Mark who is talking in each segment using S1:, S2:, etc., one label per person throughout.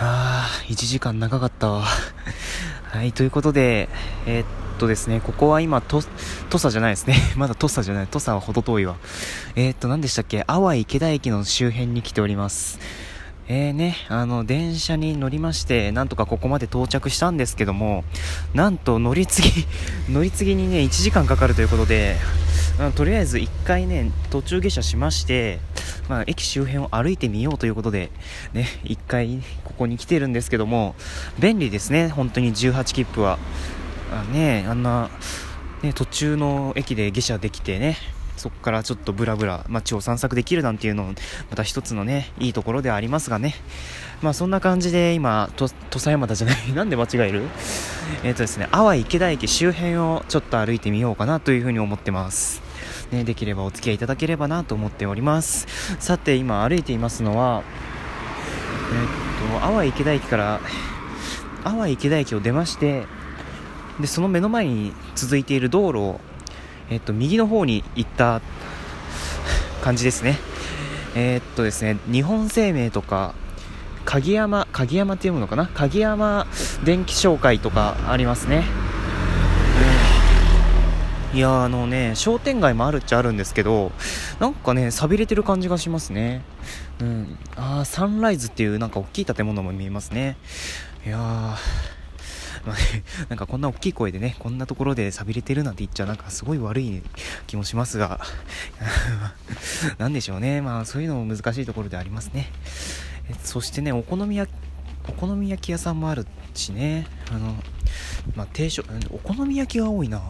S1: あー、1時間長かったわ。はい、ということで、えー、っとですね、ここは今、と、土佐じゃないですね。まだ土佐じゃない。土佐はほど遠いわ。えー、っと、何でしたっけ？淡い池田駅の周辺に来ております。えーね、あの、電車に乗りまして、なんとかここまで到着したんですけども、なんと乗り継ぎ、乗り継ぎにね、1時間かかるということで、あとりあえず1回ね、途中下車しまして、まあ、駅周辺を歩いてみようということで、ね、1回ここに来てるんですけども、便利ですね、本当に18切符は。あね、あんな、ね、途中の駅で下車できてね、そこからちょっとブラブラ街を散策できるなんていうのもまた一つのねいいところではありますがね。まあそんな感じで今土佐山田じゃない なんで間違える？えっ、ー、とですね淡い池田駅周辺をちょっと歩いてみようかなというふうに思ってます。ね、できればお付き合いいただければなと思っておりますさて今歩いていますのはえっと淡い池田駅から淡い池田駅を出ましてでその目の前に続いている道路をえっと、右の方に行った感じですね。えー、っとですね、日本生命とか、鍵山、鍵山っていうのかな？鍵山電気商会とかありますね。いやあのね、商店街もあるっちゃあるんですけど、なんかね、寂れてる感じがしますね。うん。ああ、サンライズっていうなんか大きい建物も見えますね。いやー、まあね、なんかこんな大きい声でね、こんなところで寂れてるなんて言っちゃなんかすごい悪い気もしますが、なんでしょうね。まあそういうのも難しいところでありますね。そしてね、お好み焼き、お好み焼き屋さんもあるしね、あの、まあ定食、お好み焼きが多いな。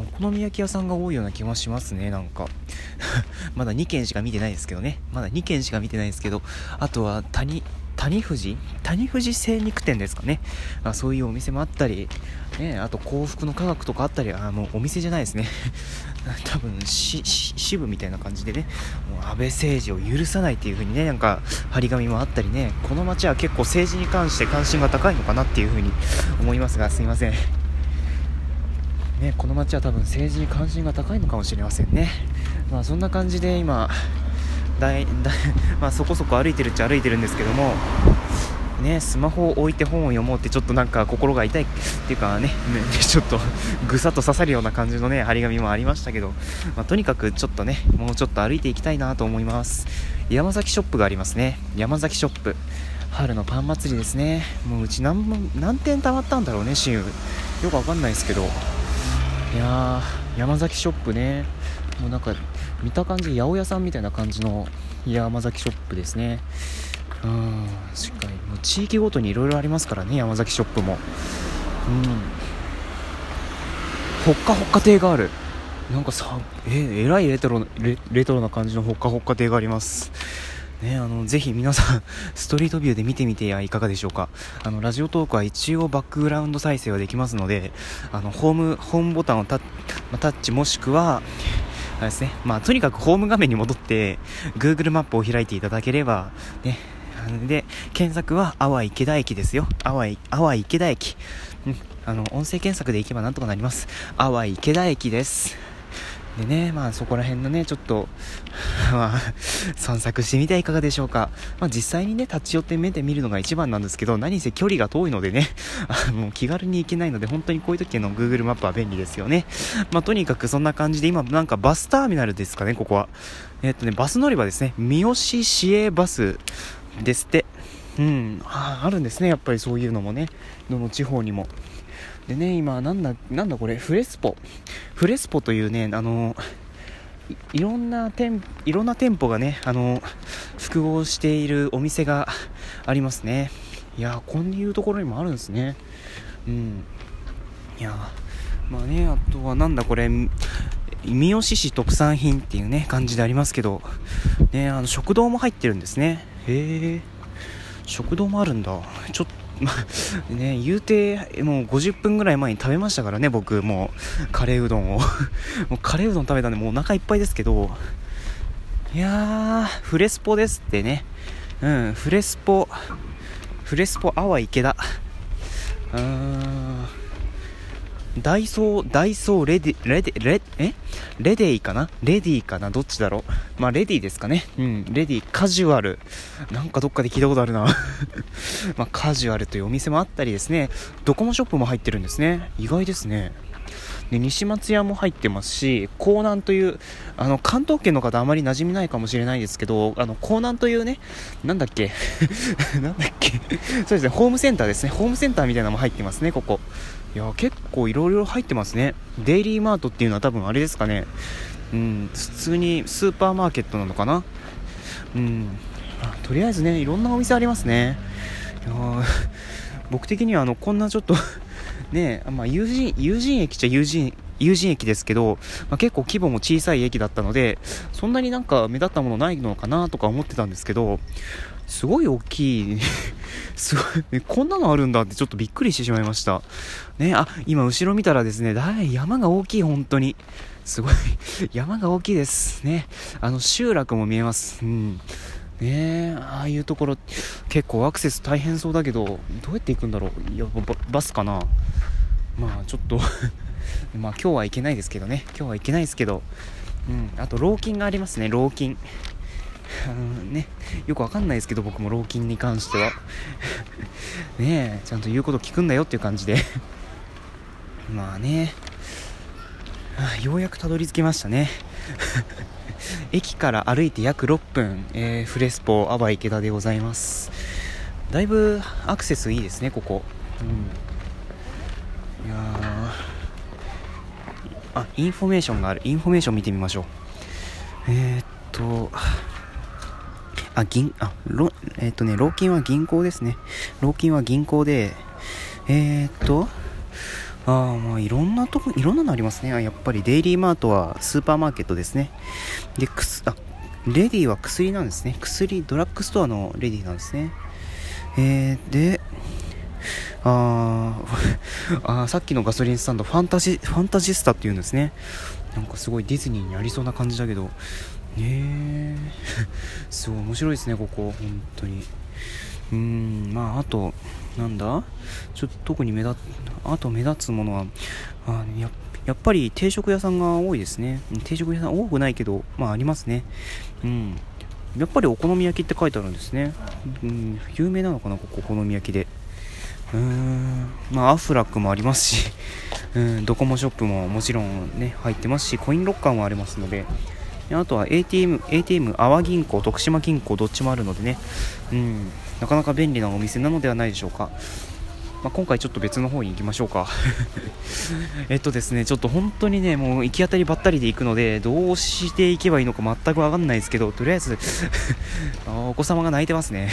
S1: お好み焼き屋さんが多いような気はしますね、なんか。まだ2軒しか見てないですけどね。まだ2軒しか見てないですけど、あとは谷、谷藤谷藤精肉店ですかね。あそういうお店もあったり、ね、あと幸福の科学とかあったり。あもうお店じゃないですね。多分支部みたいな感じでね。もう安倍政治を許さないっていう風にねなんか張り紙もあったりね。この街は結構政治に関して関心が高いのかなっていう風に思いますがすいません。ね、この街は多分政治に関心が高いのかもしれませんね。まあそんな感じで今、だいだまあ、そこそこ歩いてるっちゃ歩いてるんですけども、ね、スマホを置いて本を読もうってちょっとなんか心が痛いっていうかね、ちょっとぐさっと刺さるような感じのね、張り紙もありましたけど、まあ、とにかくちょっとね、もうちょっと歩いていきたいなと思います。山崎ショップがありますね。山崎ショップ。春のパン祭りですね。もううち何何点貯まったんだろうね、シー。よくわかんないですけど。いやー、山崎ショップね。もうなんか見た感じ八百屋さんみたいな感じの山崎ショップですね。うんしっかり。もう地域ごとにいろいろありますからね山崎ショップも。うん。ほっかほっか亭がある。なんかさええらいレトロレレトロな感じのほっかほっか亭があります。ね、あのぜひ皆さん ストリートビューで見てみてはいかがでしょうかあのラジオトークは一応バックグラウンド再生はできますのであのホームホームボタンをタッチもしくはあれですね、まあ、とにかくホーム画面に戻って Google マップを開いていただければ、ね、で、検索は、淡い池田駅ですよ。淡い、淡い池田駅。うん、あの、音声検索で行けばなんとかなります。淡い池田駅です。でね、まあそこら辺のね、ちょっと まあ、散策してみてはいかがでしょうか。まあ実際にね、立ち寄って目で見るのが一番なんですけど、何せ距離が遠いのでね、あの、気軽に行けないので、本当にこういう時の Google マップは便利ですよね。まあとにかくそんな感じで、今なんかバスターミナルですかね、ここは。えっとね、バス乗り場ですね。三好市営バスですって。うん、ああるんですね、やっぱりそういうのもね。どの地方にも。でね、今、なんだ、なんだこれ、フレスポ。フレスポというね、あの、いろんな店、いろんな店舗がね、あの、複合しているお店がありますね。いやこういうところにもあるんですね。うん。いやまあね、あとはなんだこれ、三好市特産品っていうね、感じでありますけど、ね、あの、食堂も入ってるんですね。へえ、食堂もあるんだ。ちょっと、まあ、ね、言うて、もう50分ぐらい前に食べましたからね、僕、もう、カレーうどんを。もうカレーうどん食べたんで、もうお腹いっぱいですけど、いやー、フレスポですってね。うん、フレスポ、フレスポアワ池田。うーん、ダイソー、ダイソーレディ、レディ、レ、え？レディかな？レディかな？どっちだろう？まあ、レディですかね。うん、レディ、カジュアル。なんかどっかで聞いたことあるな。まあ、カジュアルというお店もあったりですね、ドコモショップも入ってるんですね。意外ですね。で西松屋も入ってますし江南というあの関東圏の方あまり馴染みないかもしれないですけどあの江南というねなんだっけ なんだっけそうですねホームセンターですね。ホームセンターみたいなのも入ってますねここ。いや結構いろいろ入ってますね。デイリーマートっていうのは多分あれですかね。うん普通にスーパーマーケットなのかな。うん。とりあえずねいろんなお店ありますね。いや僕的にはあのこんなちょっとねまあ、友人友人駅っちゃ友人友人駅ですけど、まあ、結構規模も小さい駅だったのでそんなになんか目立ったものないのかなとか思ってたんですけどすごい大きい すごい、こんなのあるんだってちょっとびっくりしてしまいました。ねあ今後ろ見たらですねだい山が大きい本当に。すごい山が大きいです。ねあの集落も見えます。うん。ねえああいうところ結構アクセス大変そうだけどどうやって行くんだろう。いやバスかな。まあちょっと まあ今日は行けないですけどね。今日は行けないですけど。うんあと老金がありますね。老金ねよくわかんないですけど僕も老金に関しては。ねえちゃんと言うこと聞くんだよっていう感じで。まあね。ようやくたどり着きましたね。駅から歩いて約6分、えー、フレスポアバ池田でございます。だいぶアクセスいいですねここ、うん、いやあインフォメーションがある。インフォメーション見てみましょう。えー、っとあ銀あろえー、っとね労金は銀行ですね。労金は銀行でえー、っとああ、まあいろんなとこ、いろんなのありますね。やっぱりデイリーマートはスーパーマーケットですね。で、くす、あ、レディは薬なんですね。薬、ドラッグストアのレディなんですね。えー、で、あ あさっきのガソリンスタンド、ファンタジ、ファンタジスタっていうんですね。なんかすごいディズニーにありそうな感じだけど、ねえ、すごい面白いですね、ここ、本当に。うーん、まあ、あと、なんだ？ちょっと特に目立あと目立つものはあややっぱり定食屋さんが多いですね。定食屋さん多くないけどまあありますね。うん。やっぱりお好み焼きって書いてあるんですね、うん、有名なのかなここお好み焼きで。うーん。まあアフラックもありますし。うん。ドコモショップももちろんね入ってますしコインロッカーもありますので。あとは ATM、ATM、阿波銀行、徳島銀行、どっちもあるのでね、うん、なかなか便利なお店なのではないでしょうか。まあ、今回ちょっと別の方に行きましょうか。えっとですねちょっと本当にねもう行き当たりばったりで行くのでどうしていけばいいのか全く分かんないですけどとりあえず お子様が泣いてますね、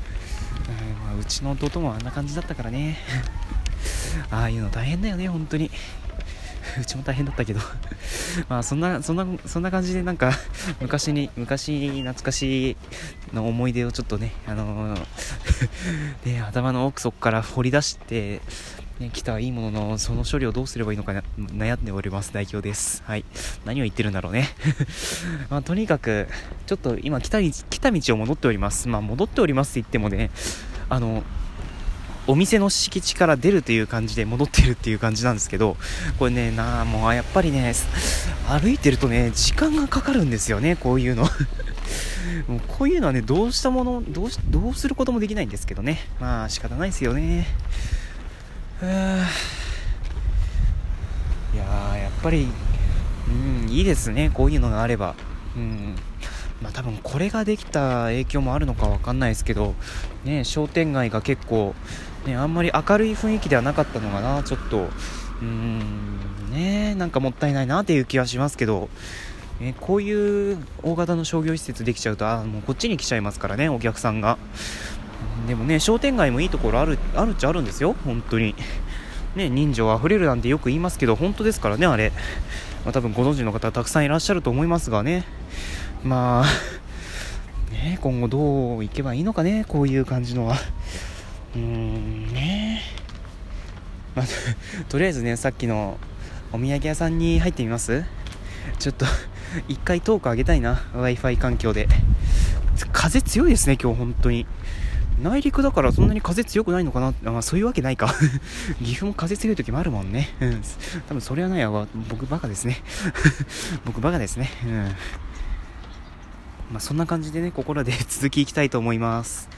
S1: うちの弟もあんな感じだったからね。ああいうの大変だよね本当に。うちも大変だったけど。まあそんなそんなそんな感じでなんか 昔に昔懐かしいの思い出をちょっとねあのー、ね頭の奥底から掘り出してね、来たいいもののその処理をどうすればいいのか悩んでおります。代表です。はい。何を言ってるんだろうね。まあ、とにかくちょっと今来た来た道を戻っております。まあ戻っておりますって言ってもねあのお店の敷地から出るという感じで戻ってるっていう感じなんですけどこれねなあもうやっぱりね歩いてるとね時間がかかるんですよねこういうの。もうこういうのはねどうしたものどうどうすることもできないんですけどね。まあ仕方ないですよね。いややっぱりうんいいですね。こういうのがあれば。うん。まあ、多分これができた影響もあるのか分かんないですけど、ね、商店街が結構ね、あんまり明るい雰囲気ではなかったのかな、ちょっと、うーん、ね、なんかもったいないなっていう気はしますけど、えこういう大型の商業施設できちゃうと、あもうこっちに来ちゃいますからね、お客さんが。でもね、商店街もいいところある、あるっちゃあるんですよ、本当に。ね、人情あふれるなんてよく言いますけど、本当ですからね、あれ。まあ、多分ご存知の方たくさんいらっしゃると思いますがね。まあ、ね、今後どういけばいいのかね、こういう感じのは。うーんねまあ、とりあえずねさっきのお土産屋さんに入ってみます？ちょっと 一回トーク上げたいな w i f i 環境で風強いですね今日本当に内陸だからそんなに風強くないのかな、まあ、そういうわけないか 岐阜も風強い時もあるもんね。うん。多分それはないわ。僕バカですね。僕バカですね。うん。まあ、そんな感じでね、ここらで続きいきたいと思います。